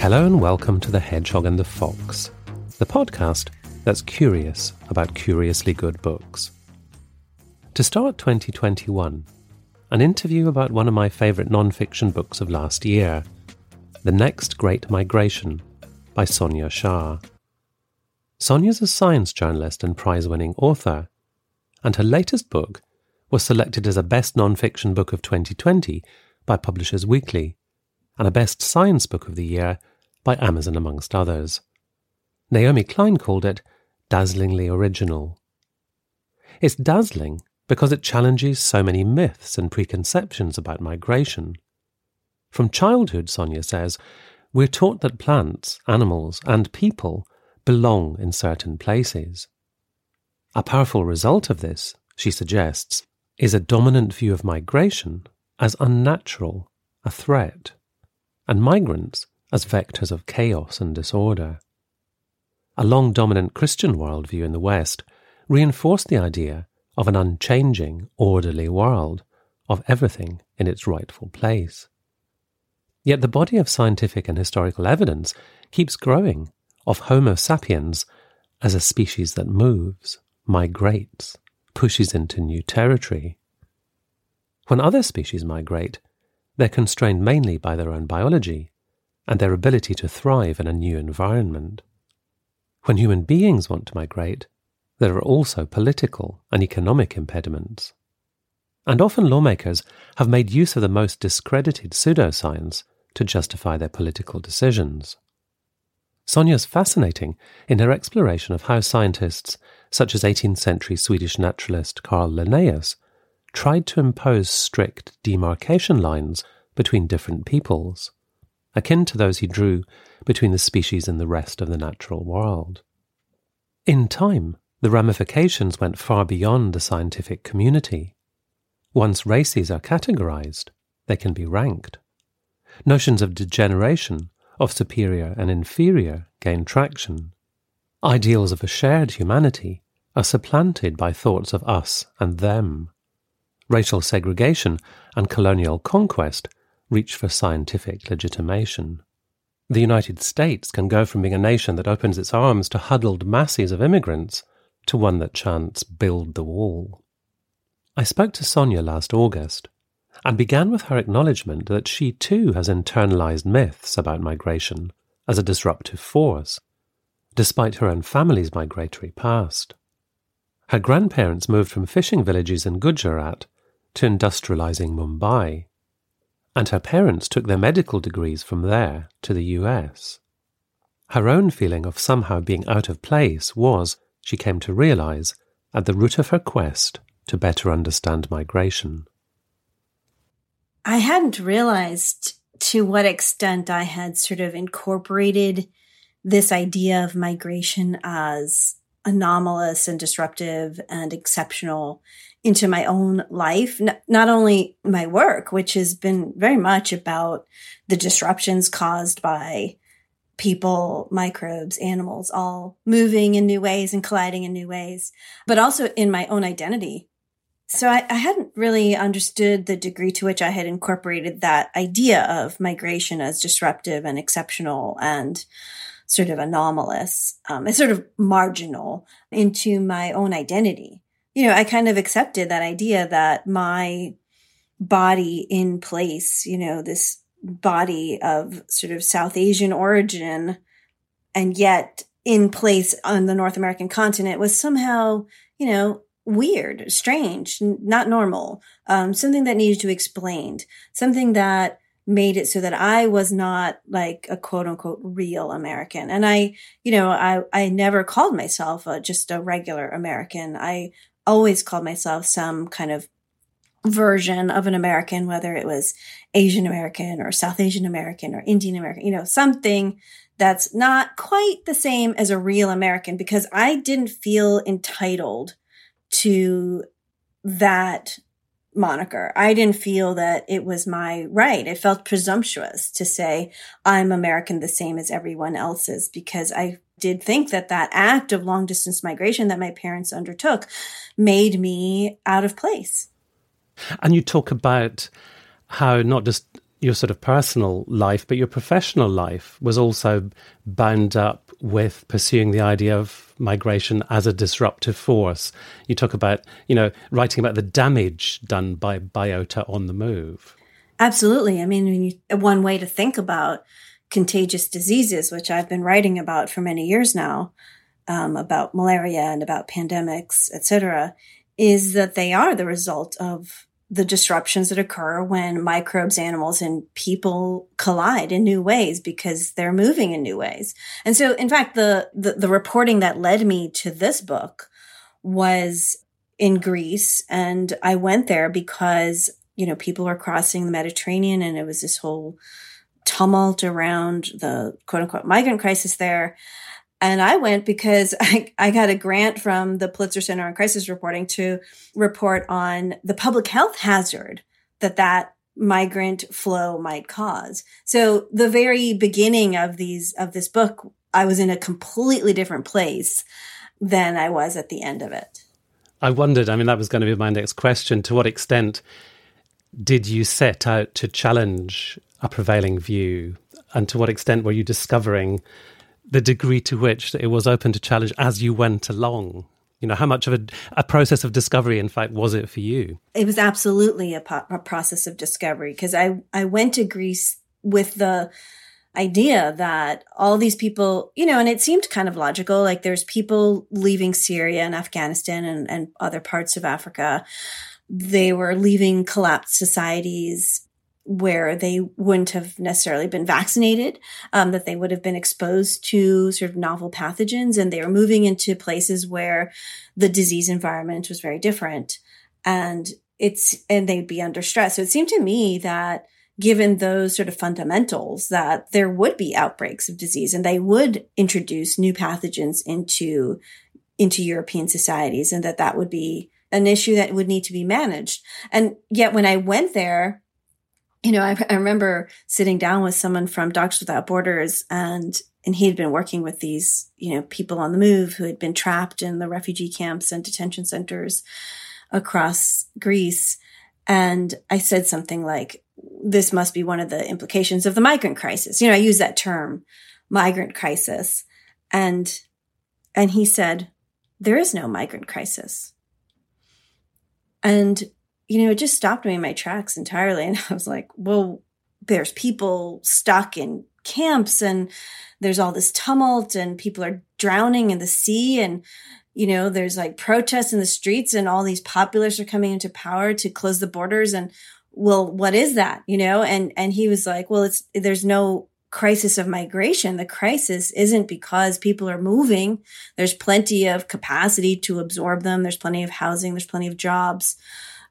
Hello and welcome to The Hedgehog and the Fox, the podcast that's curious about curiously good books. To start 2021, an interview about one of my favourite non fiction books of last year, The Next Great Migration by Sonia Shah. Sonia's a science journalist and prize winning author, and her latest book was selected as a Best Non-Fiction Book of 2020 by Publishers Weekly and a Best Science Book of the Year by Amazon, amongst others. Naomi Klein called it dazzlingly original. It's dazzling because it challenges so many myths and preconceptions about migration. From childhood, Sonia says, we're taught that plants, animals, and people belong in certain places. A powerful result of this, she suggests, is a dominant view of migration as unnatural, a threat, and migrants as vectors of chaos and disorder. A long dominant Christian worldview in the West reinforced the idea of an unchanging, orderly world, of everything in its rightful place. Yet the body of scientific and historical evidence keeps growing of Homo sapiens as a species that moves, migrates, pushes into new territory. When other species migrate, they're constrained mainly by their own biology and their ability to thrive in a new environment. When human beings want to migrate, there are also political and economic impediments. And often lawmakers have made use of the most discredited pseudoscience to justify their political decisions. Sonia's fascinating in her exploration of how scientists, such as 18th century Swedish naturalist Carl Linnaeus, tried to impose strict demarcation lines between different peoples, akin to those he drew between the species and the rest of the natural world. In time, the ramifications went far beyond the scientific community. Once races are categorized, they can be ranked. Notions of degeneration, of superior and inferior, gain traction. Ideals of a shared humanity are supplanted by thoughts of us and them. Racial segregation and colonial conquest reach for scientific legitimation. The United States can go from being a nation that opens its arms to huddled masses of immigrants to one that chants, build the wall. I spoke to Sonia last August and began with her acknowledgement that she too has internalized myths about migration as a disruptive force, despite her own family's migratory past. Her grandparents moved from fishing villages in Gujarat to industrializing Mumbai, and her parents took their medical degrees from there to the US. Her own feeling of somehow being out of place was, she came to realize, at the root of her quest to better understand migration. I hadn't realized to what extent I had sort of incorporated this idea of migration as anomalous and disruptive and exceptional into my own life, N- not only my work, which has been very much about the disruptions caused by people, microbes, animals, all moving in new ways and colliding in new ways, but also in my own identity so I, I, hadn't really understood the degree to which I had incorporated that idea of migration as disruptive and exceptional and sort of anomalous, um, sort of marginal into my own identity. You know, I kind of accepted that idea that my body in place, you know, this body of sort of South Asian origin, and yet in place on the North American continent was somehow, you know, weird, strange, not normal, um, something that needed to be explained, something that made it so that I was not like a quote unquote real American. And I, you know, I, I never called myself a, just a regular American. I always called myself some kind of version of an American, whether it was Asian American or South Asian American or Indian American, you know, something that's not quite the same as a real American because I didn't feel entitled to that moniker. I didn't feel that it was my right. It felt presumptuous to say I'm American the same as everyone else's because I did think that that act of long distance migration that my parents undertook made me out of place. And you talk about how not just your sort of personal life, but your professional life was also bound up with pursuing the idea of migration as a disruptive force. You talk about, you know, writing about the damage done by biota on the move. Absolutely. I mean, one way to think about contagious diseases, which I've been writing about for many years now, um, about malaria and about pandemics, et cetera, is that they are the result of the disruptions that occur when microbes, animals, and people collide in new ways because they're moving in new ways. And so, in fact, the, the, the reporting that led me to this book was in Greece. And I went there because, you know, people were crossing the Mediterranean and it was this whole tumult around the quote unquote migrant crisis there. And I went because I, I got a grant from the Pulitzer Center on Crisis Reporting to report on the public health hazard that that migrant flow might cause. So the very beginning of these, of this book, I was in a completely different place than I was at the end of it. I wondered, I mean, that was going to be my next question. To what extent did you set out to challenge a prevailing view? And to what extent were you discovering the degree to which it was open to challenge as you went along? You know, how much of a, a process of discovery, in fact, was it for you? It was absolutely a, po- a process of discovery because I, I went to Greece with the idea that all these people, you know, and it seemed kind of logical. Like there's people leaving Syria and Afghanistan and, and other parts of Africa. They were leaving collapsed societies where they wouldn't have necessarily been vaccinated, um, that they would have been exposed to sort of novel pathogens, and they were moving into places where the disease environment was very different, and it's and they'd be under stress. So it seemed to me that given those sort of fundamentals that there would be outbreaks of disease and they would introduce new pathogens into into European societies and that that would be an issue that would need to be managed. And yet when I went there, you know, I, I remember sitting down with someone from Doctors Without Borders and and he had been working with these, you know, people on the move who had been trapped in the refugee camps and detention centers across Greece. And I said something like, this must be one of the implications of the migrant crisis. You know, I use that term, migrant crisis. And, and he said, there is no migrant crisis. And you know, it just stopped me in my tracks entirely. And I was like, well, there's people stuck in camps and there's all this tumult and people are drowning in the sea. And you know there's like protests in the streets and all these populists are coming into power to close the borders. And well what is that? You know and and he was like well it's there's no crisis of migration. The crisis isn't because people are moving. There's plenty of capacity to absorb them. There's plenty of housing. There's plenty of jobs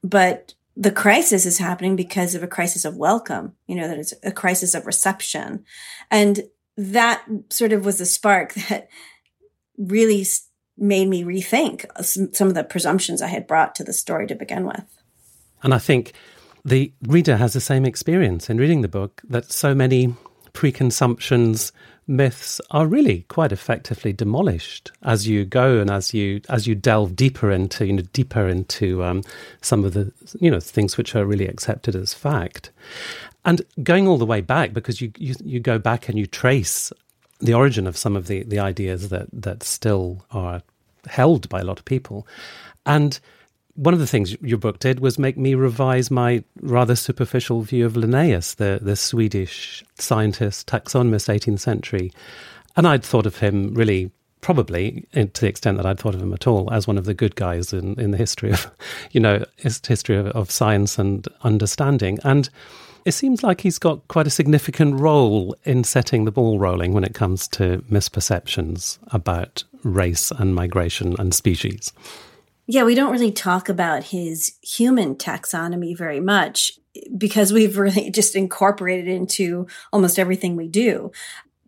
but the crisis is happening because of a crisis of welcome, you know, that it's a crisis of reception. And that sort of was the spark that really made me rethink some of the presumptions I had brought to the story to begin with. And I think the reader has the same experience in reading the book that so many preconceptions myths are really quite effectively demolished as you go and as you as you delve deeper into you know deeper into um, some of the you know things which are really accepted as fact and going all the way back because you you, you go back and you trace the origin of some of the, the ideas that, that still are held by a lot of people. And one of the things your book did was make me revise my rather superficial view of Linnaeus, the, the Swedish scientist, taxonomist, 18th century. And I'd thought of him really probably to the extent that I'd thought of him at all as one of the good guys in, in the history of, you know, history of, of science and understanding. And it seems like he's got quite a significant role in setting the ball rolling when it comes to misperceptions about race and migration and species. Yeah, we don't really talk about his human taxonomy very much because we've really just incorporated into almost everything we do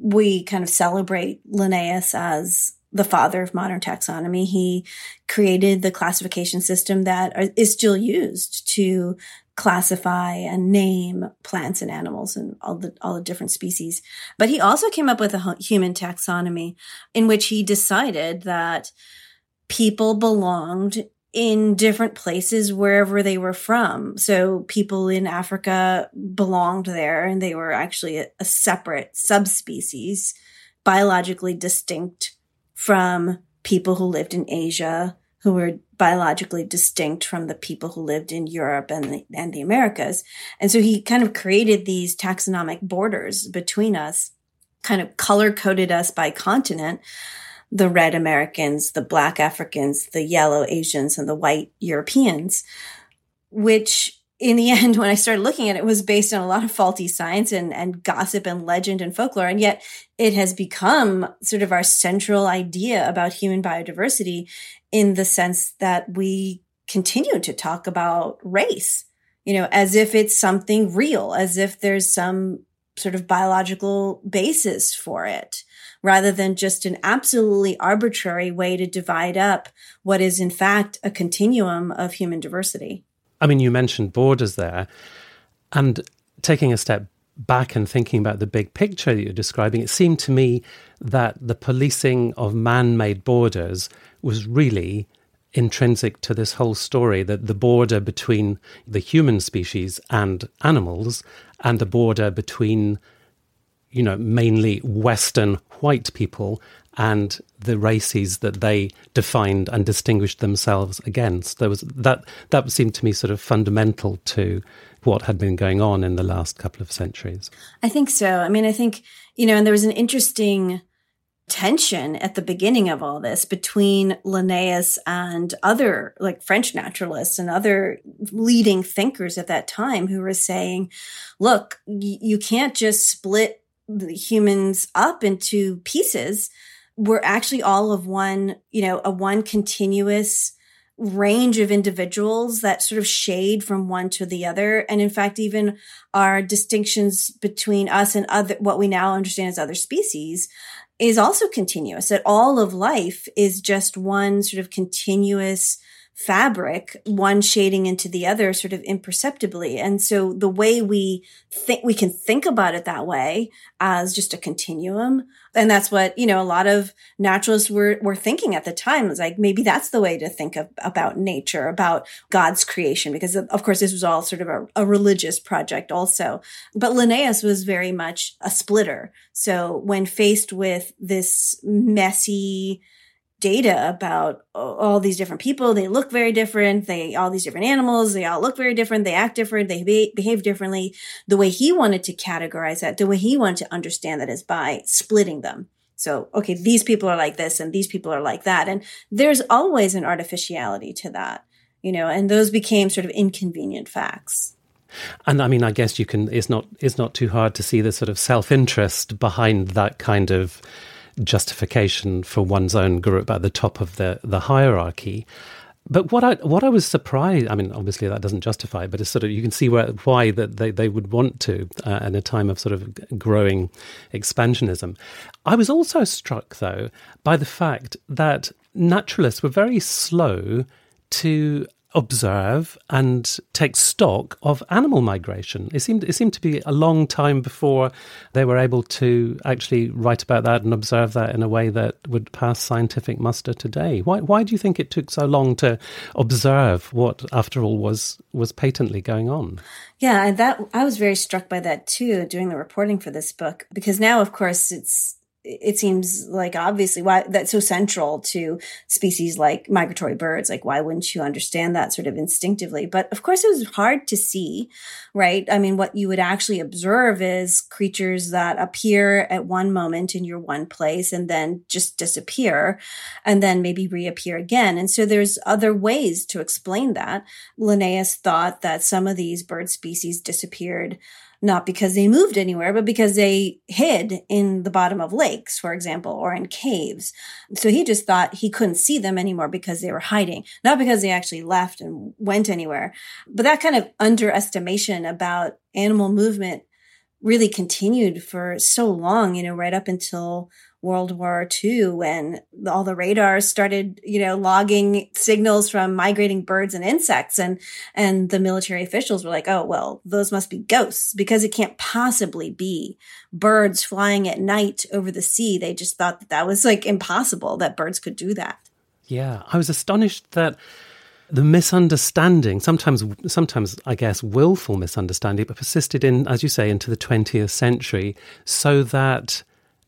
we kind of celebrate Linnaeus as the father of modern taxonomy. He created the classification system that is still used to classify and name plants and animals and all the all the different species. But he also came up with a human taxonomy in which he decided that people belonged in different places wherever they were from. So people in Africa belonged there and they were actually a, a separate subspecies, biologically distinct from people who lived in Asia, who were biologically distinct from the people who lived in Europe and the, and the Americas. And so he kind of created these taxonomic borders between us, kind of color coded us by continent the red Americans, the black Africans, the yellow Asians, and the white Europeans, which in the end, when I started looking at it, was based on a lot of faulty science and, and gossip and legend and folklore. And yet it has become sort of our central idea about human biodiversity in the sense that we continue to talk about race, you know, as if it's something real, as if there's some sort of biological basis for it rather than just an absolutely arbitrary way to divide up what is in fact a continuum of human diversity. I mean, you mentioned borders there, and taking a step back and thinking about the big picture that you're describing, it seemed to me that the policing of man made borders was really intrinsic to this whole story that the border between the human species and animals and the border between you know mainly western white people and the races that they defined and distinguished themselves against. There was that that seemed to me sort of fundamental to what had been going on in the last couple of centuries. I think so. I mean, I think you know, and there was an interesting tension at the beginning of all this between Linnaeus and other like French naturalists and other leading thinkers at that time who were saying, look, you can't just split humans up into pieces we're actually all of one you know a one continuous range of individuals that sort of shade from one to the other. And in fact even our distinctions between us and other what we now understand as other species is also continuous that all of life is just one sort of continuous fabric, one shading into the other sort of imperceptibly. And so the way we think, we can think about it that way as just a continuum. And that's what, you know, a lot of naturalists were, were thinking at the time. Was like, maybe that's the way to think of, about nature, about God's creation, because of course this was all sort of a, a religious project also. But Linnaeus was very much a splitter. So when faced with this messy, data about all these different people. They look very different. They, all these different animals, they all look very different. They act different. They be, behave differently. The way he wanted to categorize that, the way he wanted to understand that is by splitting them. So, okay, these people are like this and these people are like that. And there's always an artificiality to that, you know, and those became sort of inconvenient facts. And I mean, I guess you can, it's not, it's not too hard to see the sort of self interest behind that kind of justification for one's own group at the top of the, the hierarchy. But what I what I was surprised, I mean, obviously that doesn't justify, it, but it's sort of you can see where, why that they, they would want to uh, in a time of sort of growing expansionism. I was also struck though by the fact that naturalists were very slow to observe and take stock of animal migration. It seemed it seemed to be a long time before they were able to actually write about that and observe that in a way that would pass scientific muster today. Why why do you think it took so long to observe what after all was was patently going on? Yeah, that I was very struck by that too doing the reporting for this book because now of course it's it seems like obviously why that's so central to species like migratory birds. Like, why wouldn't you understand that sort of instinctively? But of course, it was hard to see, right? I mean, what you would actually observe is creatures that appear at one moment in your one place and then just disappear and then maybe reappear again. And so there's other ways to explain that. Linnaeus thought that some of these bird species disappeared not because they moved anywhere, but because they hid in the bottom of lakes, for example, or in caves. So he just thought he couldn't see them anymore because they were hiding, not because they actually left and went anywhere. But that kind of underestimation about animal movement really continued for so long, you know, right up until World War II when all the radars started, you know, logging signals from migrating birds and insects. And, and the military officials were like, oh, well, those must be ghosts because it can't possibly be birds flying at night over the sea. They just thought that that was like impossible that birds could do that. Yeah. I was astonished that the misunderstanding, sometimes, sometimes I guess willful misunderstanding, but persisted in, as you say, into the 20th century, so that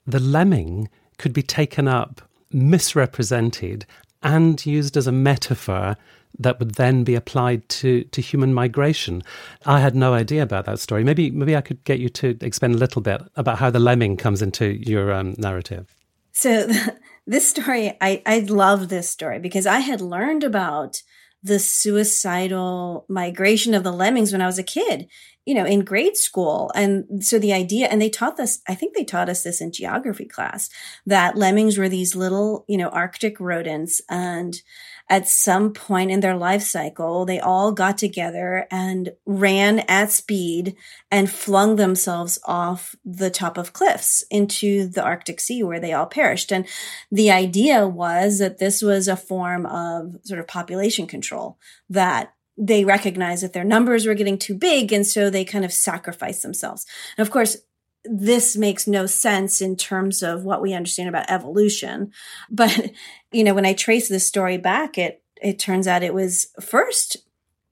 the lemming could be taken up, misrepresented, and used as a metaphor that would then be applied to, to human migration. I had no idea about that story. Maybe maybe I could get you to explain a little bit about how the lemming comes into your um, narrative. So this story, I I love this story because I had learned about the suicidal migration of the lemmings when I was a kid you know, in grade school. And so the idea, and they taught us, I think they taught us this in geography class, that lemmings were these little, you know, Arctic rodents. And at some point in their life cycle, they all got together and ran at speed and flung themselves off the top of cliffs into the Arctic Sea where they all perished. And the idea was that this was a form of sort of population control that they recognized that their numbers were getting too big. And so they kind of sacrificed themselves. And of course, this makes no sense in terms of what we understand about evolution. But, you know, when I trace this story back, it, it turns out it was first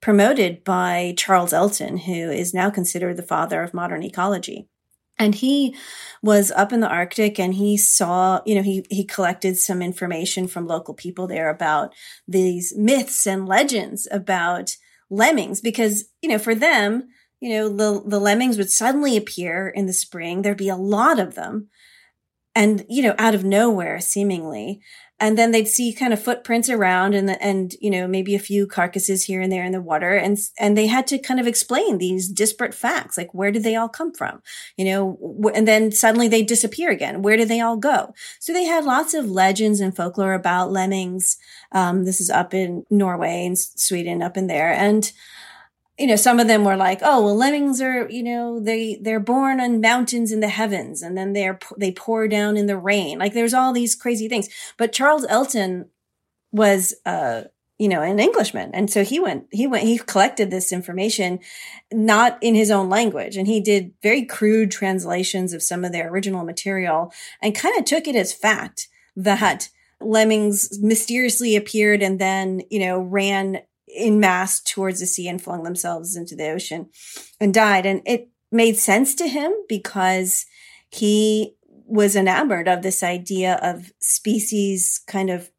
promoted by Charles Elton, who is now considered the father of modern ecology. And he was up in the Arctic and he saw, you know, he, he collected some information from local people there about these myths and legends about lemmings because, you know, for them, you know, the, the lemmings would suddenly appear in the spring. There'd be a lot of them. And, you know, out of nowhere seemingly. And then they'd see kind of footprints around and and you know maybe a few carcasses here and there in the water. And and they had to kind of explain these disparate facts like where did they all come from? You know and then suddenly they disappear again. Where did they all go? So they had lots of legends and folklore about lemmings. Um, this is up in norway and sweden up in there. And you know, some of them were like, oh, well, lemmings are, you know, they, they're born on mountains in the heavens and then they're, they pour down in the rain. Like there's all these crazy things. But Charles Elton was, uh, you know, an Englishman. And so he went, he went, he collected this information not in his own language. And he did very crude translations of some of their original material and kind of took it as fact that lemmings mysteriously appeared and then, you know, ran in mass towards the sea and flung themselves into the ocean and died. And it made sense to him because he was enamored of this idea of species kind of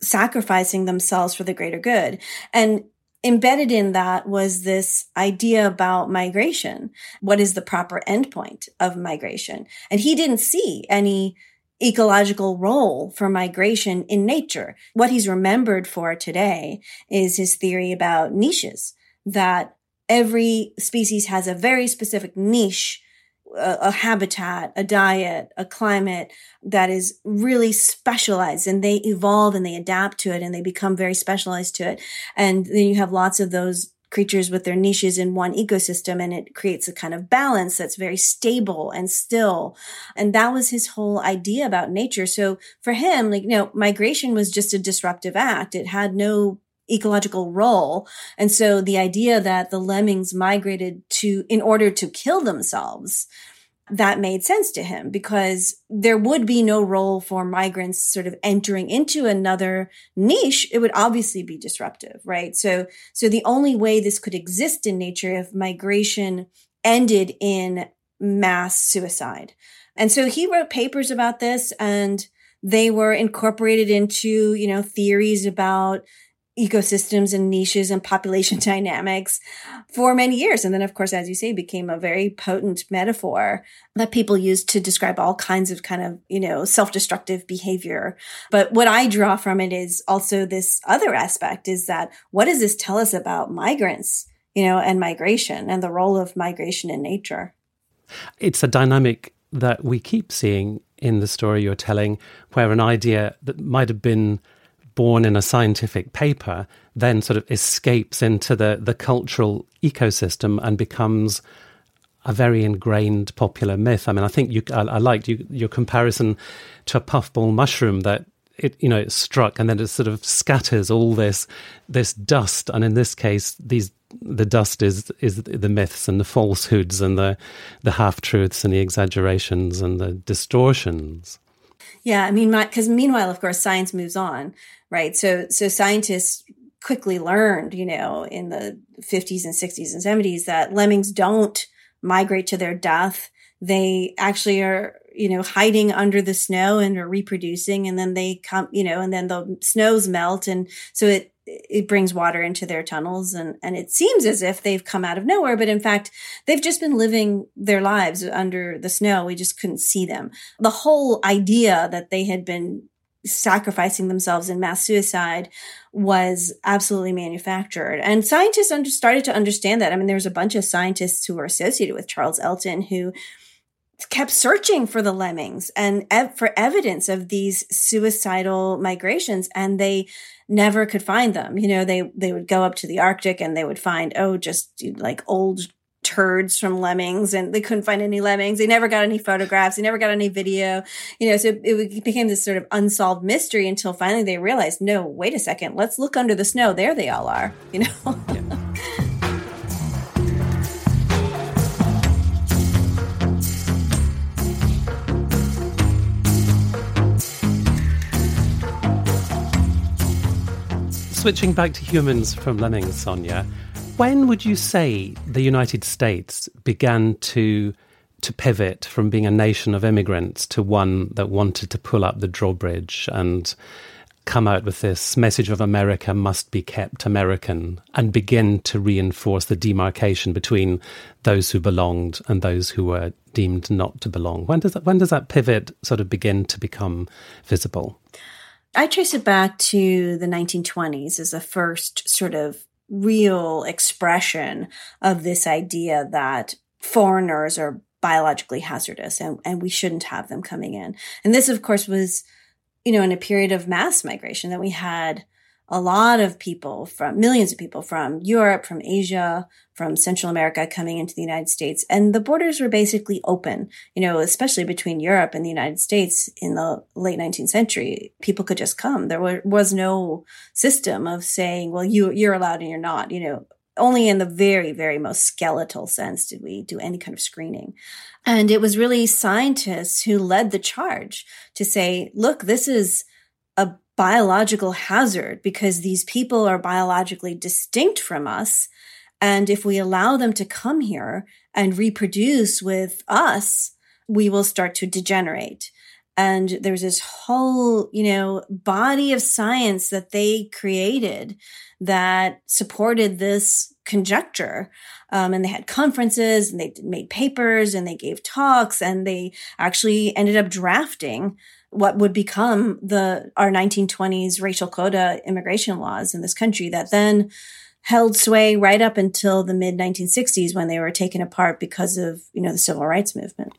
sacrificing themselves for the greater good. And embedded in that was this idea about migration. What is the proper endpoint of migration? And he didn't see any ecological role for migration in nature. What he's remembered for today is his theory about niches, that every species has a very specific niche, a, habitat, a diet, a climate that is really specialized and they evolve and they adapt to it and they become very specialized to it. And then you have lots of those creatures with their niches in one ecosystem and it creates a kind of balance that's very stable and still. And that was his whole idea about nature. So for him, like, you know, migration was just a disruptive act. It had no ecological role. And so the idea that the lemmings migrated to, in order to kill themselves that made sense to him because there would be no role for migrants sort of entering into another niche. It would obviously be disruptive, right? So, so the only way this could exist in nature if migration ended in mass suicide. And so he wrote papers about this and they were incorporated into, you know, theories about ecosystems and niches and population dynamics for many years. And then, of course, as you say, became a very potent metaphor that people use to describe all kinds of kind of, you know, self-destructive behavior. But what I draw from it is also this other aspect is that what does this tell us about migrants, you know, and migration and the role of migration in nature? It's a dynamic that we keep seeing in the story you're telling, where an idea that might have been born in a scientific paper then sort of escapes into the, the cultural ecosystem and becomes a very ingrained popular myth. I mean, I think you, I, I liked you, your comparison to a puffball mushroom that it, you know, it struck and then it sort of scatters all this, this dust. And in this case, these, the dust is, is the myths and the falsehoods and the, the half truths and the exaggerations and the distortions. Yeah, I mean, because meanwhile, of course, science moves on, right? So, so scientists quickly learned, you know, in the 50s and 60s and 70s that lemmings don't migrate to their death. They actually are, you know, hiding under the snow and are reproducing, and then they come, you know, and then the snows melt, and so it it brings water into their tunnels and, and it seems as if they've come out of nowhere, but in fact, they've just been living their lives under the snow. We just couldn't see them. The whole idea that they had been sacrificing themselves in mass suicide was absolutely manufactured. And scientists under, started to understand that. I mean, there was a bunch of scientists who were associated with Charles Elton who kept searching for the lemmings and ev- for evidence of these suicidal migrations and they never could find them you know they they would go up to the arctic and they would find oh just like old turds from lemmings and they couldn't find any lemmings. They never got any photographs. They never got any video. You know so it became this sort of unsolved mystery until finally they realized no wait a second. Let's look under the snow. There they all are you know? Switching back to humans from lemmings, Sonia, when would you say the United States began to to pivot from being a nation of immigrants to one that wanted to pull up the drawbridge and come out with this message of America must be kept American and begin to reinforce the demarcation between those who belonged and those who were deemed not to belong. When does that, when does that pivot sort of begin to become visible? I trace it back to the 1920s as the first sort of real expression of this idea that foreigners are biologically hazardous and, and we shouldn't have them coming in. And this, of course, was, you know, in a period of mass migration that we had a lot of people from millions of people from Europe, from Asia, from Central America coming into the United States. And the borders were basically open, you know, especially between Europe and the United States in the late 19th century. People could just come. There were, was no system of saying, well, you, you're allowed and you're not, you know, only in the very, very most skeletal sense did we do any kind of screening. And it was really scientists who led the charge to say, look, this is a biological hazard because these people are biologically distinct from us. And if we allow them to come here and reproduce with us, we will start to degenerate. And there's this whole, you know, body of science that they created that supported this conjecture. Um, and they had conferences and they made papers and they gave talks and they actually ended up drafting what would become the our 1920s racial quota immigration laws in this country that then held sway right up until the mid 1960s when they were taken apart because of you know the civil rights movement.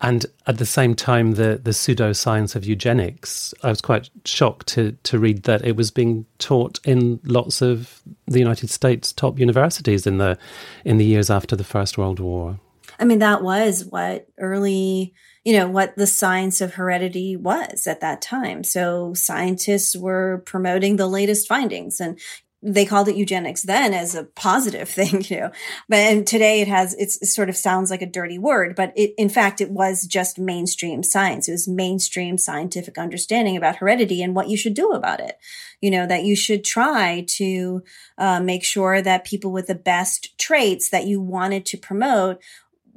And at the same time the the pseudoscience of eugenics i was quite shocked to to read that it was being taught in lots of the united states top universities in the in the years after the first world war. I mean that was what early you know, what the science of heredity was at that time. So scientists were promoting the latest findings and they called it eugenics then as a positive thing, you know, but and today it has, it sort of sounds like a dirty word, but it, in fact, it was just mainstream science. It was mainstream scientific understanding about heredity and what you should do about it. You know, that you should try to uh, make sure that people with the best traits that you wanted to promote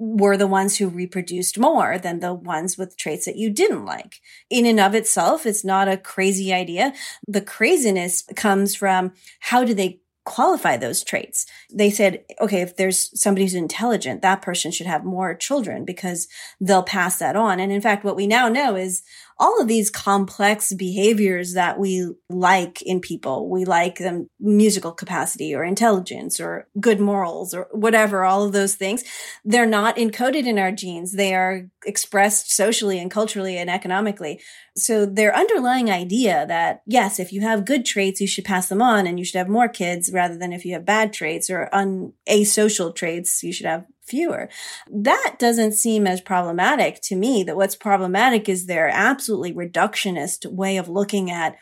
were the ones who reproduced more than the ones with traits that you didn't like. In and of itself, it's not a crazy idea. The craziness comes from how do they qualify those traits. They said, okay, if there's somebody who's intelligent, that person should have more children because they'll pass that on. And in fact, what we now know is all of these complex behaviors that we like in people. We like them musical capacity or intelligence or good morals or whatever, all of those things. They're not encoded in our genes. They are expressed socially and culturally and economically. So their underlying idea that yes, if you have good traits, you should pass them on and you should have more kids rather than if you have bad traits or un- asocial traits, you should have fewer. That doesn't seem as problematic to me. That what's problematic is their absolutely reductionist way of looking at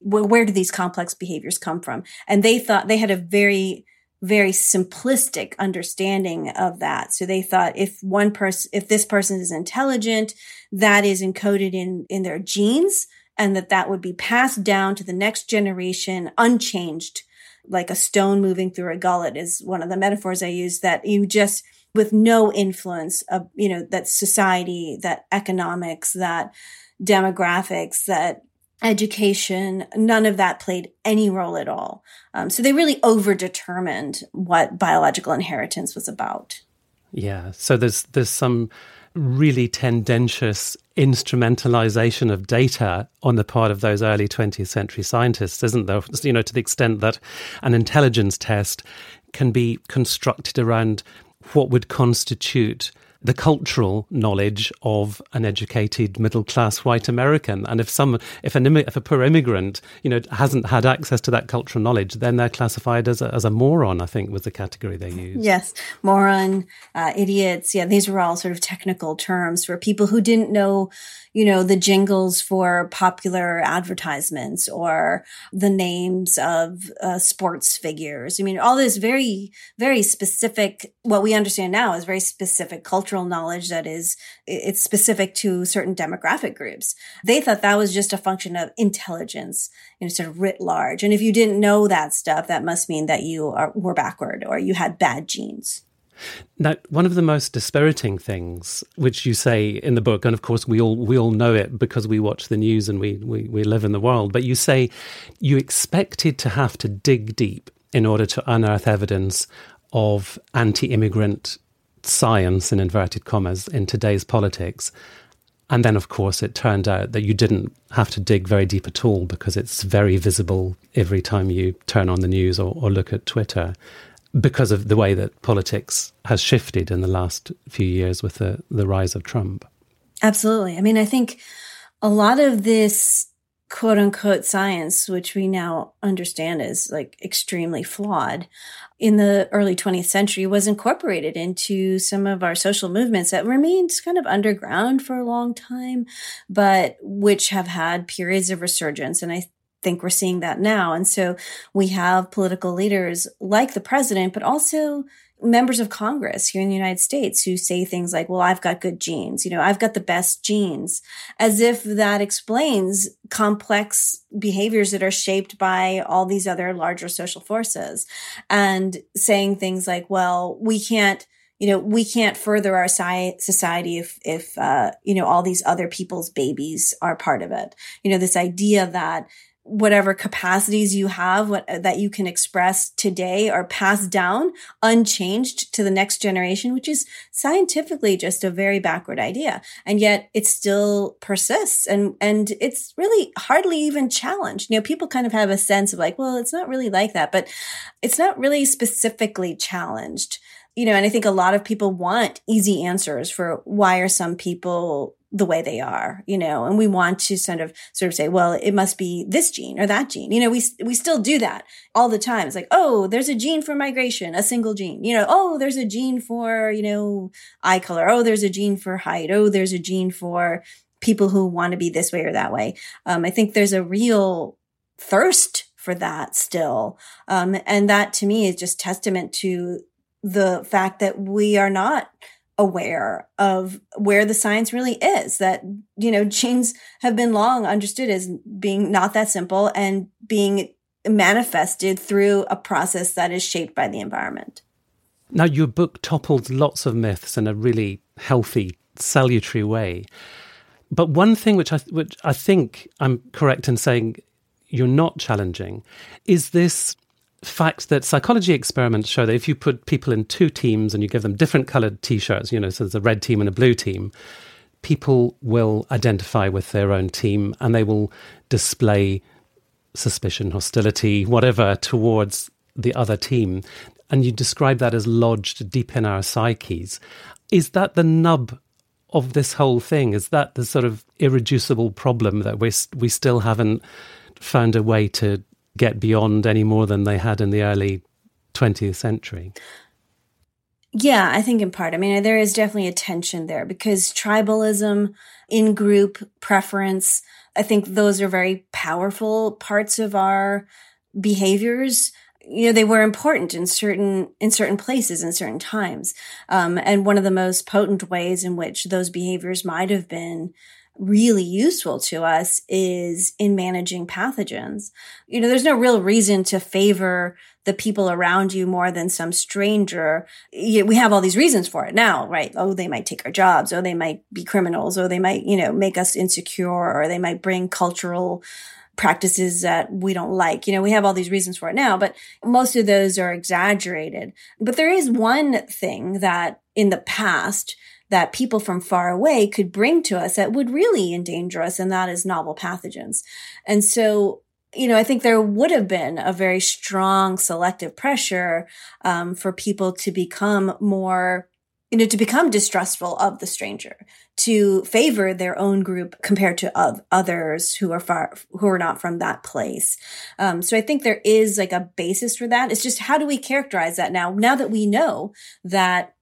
well, where do these complex behaviors come from? And they thought they had a very very simplistic understanding of that. So they thought if one person, if this person is intelligent, that is encoded in, in their genes and that that would be passed down to the next generation unchanged, like a stone moving through a gullet is one of the metaphors I use that you just, with no influence of, you know, that society, that economics, that demographics, that education, none of that played any role at all. Um, so they really overdetermined what biological inheritance was about. Yeah. So there's there's some really tendentious instrumentalization of data on the part of those early 20th century scientists, isn't there? You know, to the extent that an intelligence test can be constructed around what would constitute the cultural knowledge of an educated middle class white American. And if some, if an if a poor immigrant, you know, hasn't had access to that cultural knowledge, then they're classified as a, as a moron. I think was the category they used. Yes, moron, uh, idiots. Yeah, these were all sort of technical terms for people who didn't know, you know, the jingles for popular advertisements or the names of uh, sports figures. I mean, all this very, very specific, what we understand now is very specific cultural knowledge that is, it's specific to certain demographic groups. They thought that was just a function of intelligence, you know, sort of writ large. And if you didn't know that stuff, that must mean that you are, were backward or you had bad genes. Now, one of the most dispiriting things, which you say in the book, and of course we all we all know it because we watch the news and we, we, we live in the world, but you say you expected to have to dig deep in order to unearth evidence of anti-immigrant science in inverted commas in today's politics. And then, of course, it turned out that you didn't have to dig very deep at all because it's very visible every time you turn on the news or, or look at Twitter because of the way that politics has shifted in the last few years with the, the rise of Trump. Absolutely. I mean, I think a lot of this quote unquote science, which we now understand is like extremely flawed in the early 20th century was incorporated into some of our social movements that remained kind of underground for a long time, but which have had periods of resurgence. And I think we're seeing that now. And so we have political leaders like the president, but also members of Congress here in the United States who say things like, well, I've got good genes. You know, I've got the best genes as if that explains complex behaviors that are shaped by all these other larger social forces and saying things like, well, we can't you know, we can't further our society if, if, uh, you know, all these other people's babies are part of it. You know, this idea that whatever capacities you have what, uh, that you can express today are passed down unchanged to the next generation, which is scientifically just a very backward idea. And yet it still persists and, and it's really hardly even challenged. You know, people kind of have a sense of like, well, it's not really like that, but it's not really specifically challenged. You know, and I think a lot of people want easy answers for why are some people the way they are, you know, and we want to sort of sort of say, well, it must be this gene or that gene. You know, we we still do that all the time. It's like, oh, there's a gene for migration, a single gene. You know, oh, there's a gene for, you know, eye color. Oh, there's a gene for height. Oh, there's a gene for people who want to be this way or that way. Um, I think there's a real thirst for that still. Um, and that to me is just testament to the fact that we are not aware of where the science really is that you know genes have been long understood as being not that simple and being manifested through a process that is shaped by the environment Now, your book topples lots of myths in a really healthy, salutary way. But one thing which I, which I think I'm correct in saying you're not challenging is this fact that psychology experiments show that if you put people in two teams and you give them different colored t shirts, you know, so there's a red team and a blue team, people will identify with their own team and they will display suspicion, hostility, whatever towards the other team. And you describe that as lodged deep in our psyches. Is that the nub of this whole thing? Is that the sort of irreducible problem that we we still haven't found a way to get beyond any more than they had in the early 20th century? Yeah, I think in part. I mean, there is definitely a tension there because tribalism, in group preference, I think those are very powerful parts of our behaviors you know they were important in certain in certain places in certain times um, and one of the most potent ways in which those behaviors might have been really useful to us is in managing pathogens you know there's no real reason to favor the people around you more than some stranger we have all these reasons for it now right oh they might take our jobs or they might be criminals or they might you know make us insecure or they might bring cultural practices that we don't like. You know, we have all these reasons for it now, but most of those are exaggerated. But there is one thing that in the past that people from far away could bring to us that would really endanger us, and that is novel pathogens. And so, you know, I think there would have been a very strong selective pressure um, for people to become more you know, to become distrustful of the stranger, to favor their own group compared to others who are far, who are not from that place. Um, so I think there is like a basis for that. It's just how do we characterize that now? Now that we know that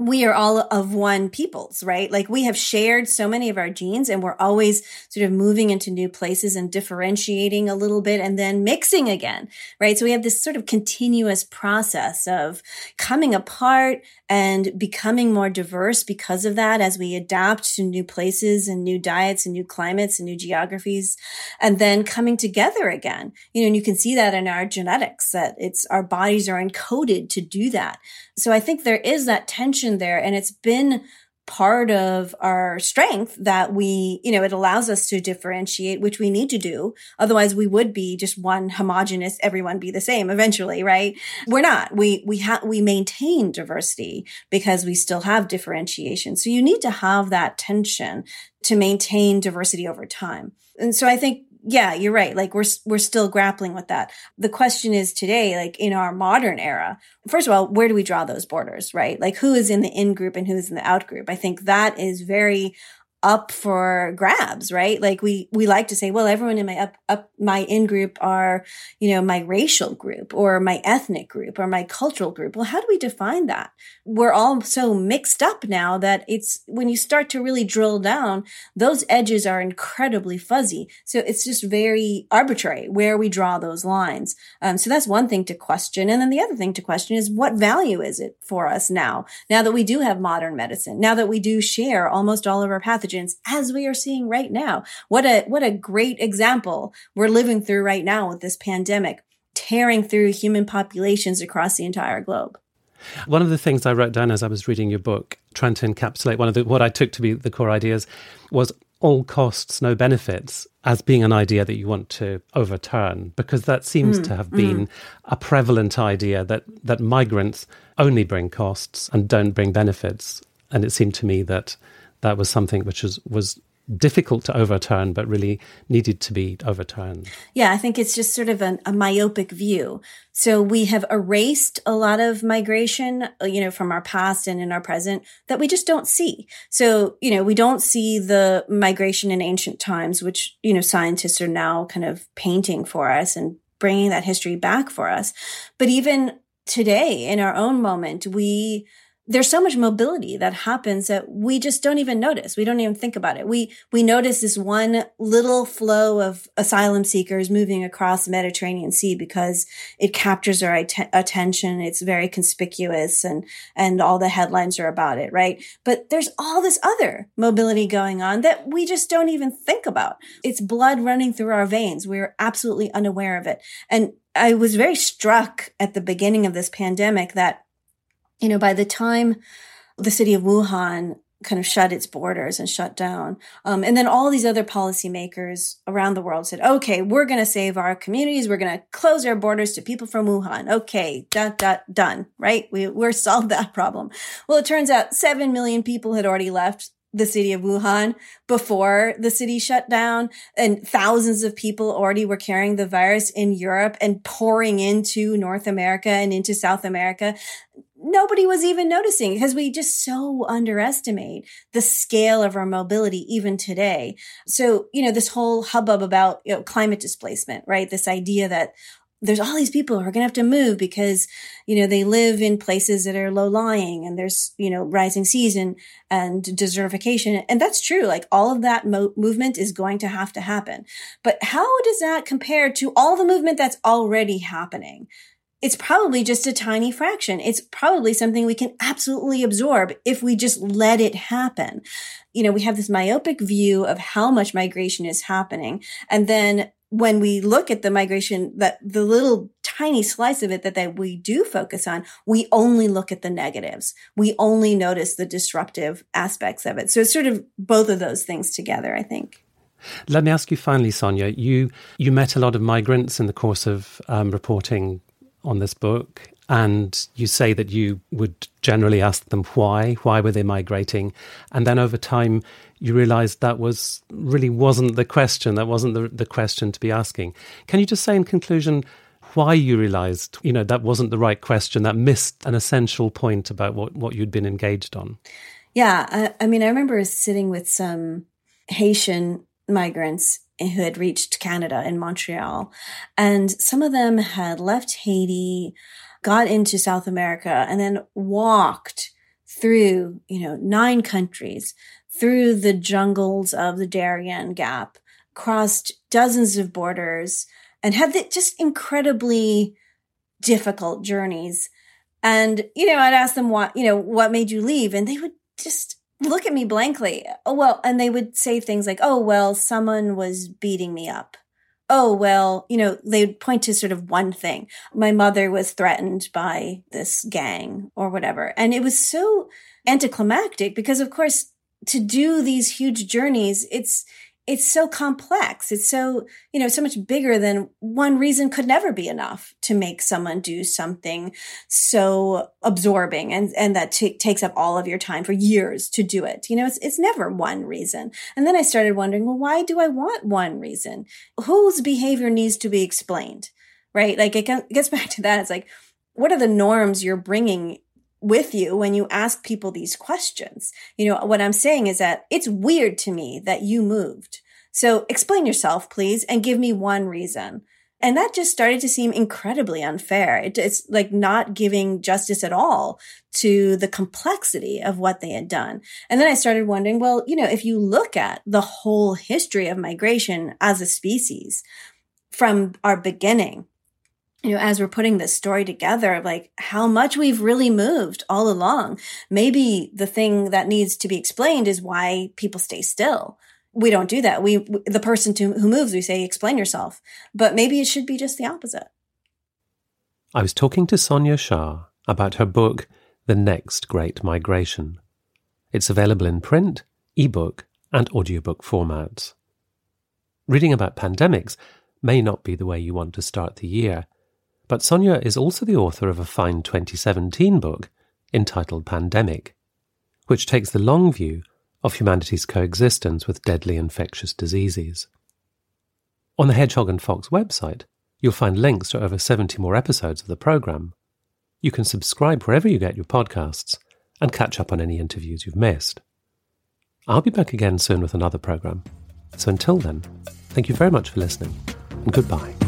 we are all of one peoples, right? Like we have shared so many of our genes and we're always sort of moving into new places and differentiating a little bit and then mixing again, right? So we have this sort of continuous process of coming apart and becoming more diverse because of that as we adapt to new places and new diets and new climates and new geographies and then coming together again. You know, and you can see that in our genetics that it's our bodies are encoded to do that. So I think there is that tension there and it's been part of our strength that we, you know, it allows us to differentiate, which we need to do. Otherwise we would be just one homogenous, everyone be the same eventually, right? We're not. We, we have, we maintain diversity because we still have differentiation. So you need to have that tension to maintain diversity over time. And so I think yeah, you're right. Like we're we're still grappling with that. The question is today, like in our modern era, first of all, where do we draw those borders, right? Like who is in the in group and who is in the out group? I think that is very up for grabs, right? Like we, we like to say, well, everyone in my up, up, my in group are, you know, my racial group or my ethnic group or my cultural group. Well, how do we define that? We're all so mixed up now that it's when you start to really drill down, those edges are incredibly fuzzy. So it's just very arbitrary where we draw those lines. Um, so that's one thing to question. And then the other thing to question is what value is it for us now? Now that we do have modern medicine, now that we do share almost all of our pathogens, pathogens as we are seeing right now. What a, what a great example we're living through right now with this pandemic tearing through human populations across the entire globe. One of the things I wrote down as I was reading your book, trying to encapsulate one of the, what I took to be the core ideas, was all costs, no benefits, as being an idea that you want to overturn, because that seems mm, to have been mm. a prevalent idea that, that migrants only bring costs and don't bring benefits. And it seemed to me that that was something which was, was difficult to overturn, but really needed to be overturned. Yeah, I think it's just sort of an, a myopic view. So we have erased a lot of migration, uh, you know, from our past and in our present that we just don't see. So, you know, we don't see the migration in ancient times, which, you know, scientists are now kind of painting for us and bringing that history back for us. But even today in our own moment, we, there's so much mobility that happens that we just don't even notice. We don't even think about it. We, we notice this one little flow of asylum seekers moving across the Mediterranean Sea because it captures our att- attention. It's very conspicuous and, and all the headlines are about it, right? But there's all this other mobility going on that we just don't even think about. It's blood running through our veins. We're absolutely unaware of it. And I was very struck at the beginning of this pandemic that You know, by the time the city of Wuhan kind of shut its borders and shut down. Um, and then all these other policymakers around the world said, okay, we're going to save our communities. We're going to close our borders to people from Wuhan. Okay, dot, dot, done, right? We, we're solved that problem. Well, it turns out 7 million people had already left the city of Wuhan before the city shut down and thousands of people already were carrying the virus in Europe and pouring into North America and into South America nobody was even noticing because we just so underestimate the scale of our mobility even today. So, you know, this whole hubbub about you know, climate displacement, right? This idea that there's all these people who are going to have to move because, you know, they live in places that are low lying and there's, you know, rising seas and, and desertification. And that's true. Like all of that mo- movement is going to have to happen. But how does that compare to all the movement that's already happening? It's probably just a tiny fraction. It's probably something we can absolutely absorb if we just let it happen. You know, we have this myopic view of how much migration is happening. And then when we look at the migration, that the little tiny slice of it that, that we do focus on, we only look at the negatives. We only notice the disruptive aspects of it. So it's sort of both of those things together, I think. Let me ask you finally, Sonia. You you met a lot of migrants in the course of um, reporting on this book, and you say that you would generally ask them why, why were they migrating, and then over time you realised that was really wasn't the question, that wasn't the the question to be asking. Can you just say in conclusion? Why you realized, you know, that wasn't the right question, that missed an essential point about what, what you'd been engaged on? Yeah. I, I mean, I remember sitting with some Haitian migrants who had reached Canada in Montreal. And some of them had left Haiti, got into South America, and then walked through, you know, nine countries, through the jungles of the Darien Gap, crossed dozens of borders, and had the, just incredibly difficult journeys. And, you know, I'd ask them what, you know, what made you leave? And they would just look at me blankly. Oh, well, and they would say things like, oh, well, someone was beating me up. Oh, well, you know, they'd point to sort of one thing. My mother was threatened by this gang or whatever. And it was so anticlimactic because, of course, to do these huge journeys, it's, it's so complex. It's so, you know, so much bigger than one reason could never be enough to make someone do something so absorbing and, and that t- takes up all of your time for years to do it. You know, it's, it's never one reason. And then I started wondering, well, why do I want one reason? Whose behavior needs to be explained? Right? Like it gets back to that. It's like, what are the norms you're bringing with you when you ask people these questions. You know, what I'm saying is that it's weird to me that you moved. So explain yourself, please, and give me one reason. And that just started to seem incredibly unfair. It, it's like not giving justice at all to the complexity of what they had done. And then I started wondering, well, you know, if you look at the whole history of migration as a species from our beginning, you know, as we're putting this story together, like how much we've really moved all along. Maybe the thing that needs to be explained is why people stay still. We don't do that. We, the person to, who moves, we say, explain yourself. But maybe it should be just the opposite. I was talking to Sonia Shah about her book, The Next Great Migration. It's available in print, ebook, and audiobook formats. Reading about pandemics may not be the way you want to start the year but Sonia is also the author of a fine 2017 book entitled Pandemic, which takes the long view of humanity's coexistence with deadly infectious diseases. On the Hedgehog and Fox website, you'll find links to over 70 more episodes of the program. You can subscribe wherever you get your podcasts and catch up on any interviews you've missed. I'll be back again soon with another program. So until then, thank you very much for listening and goodbye.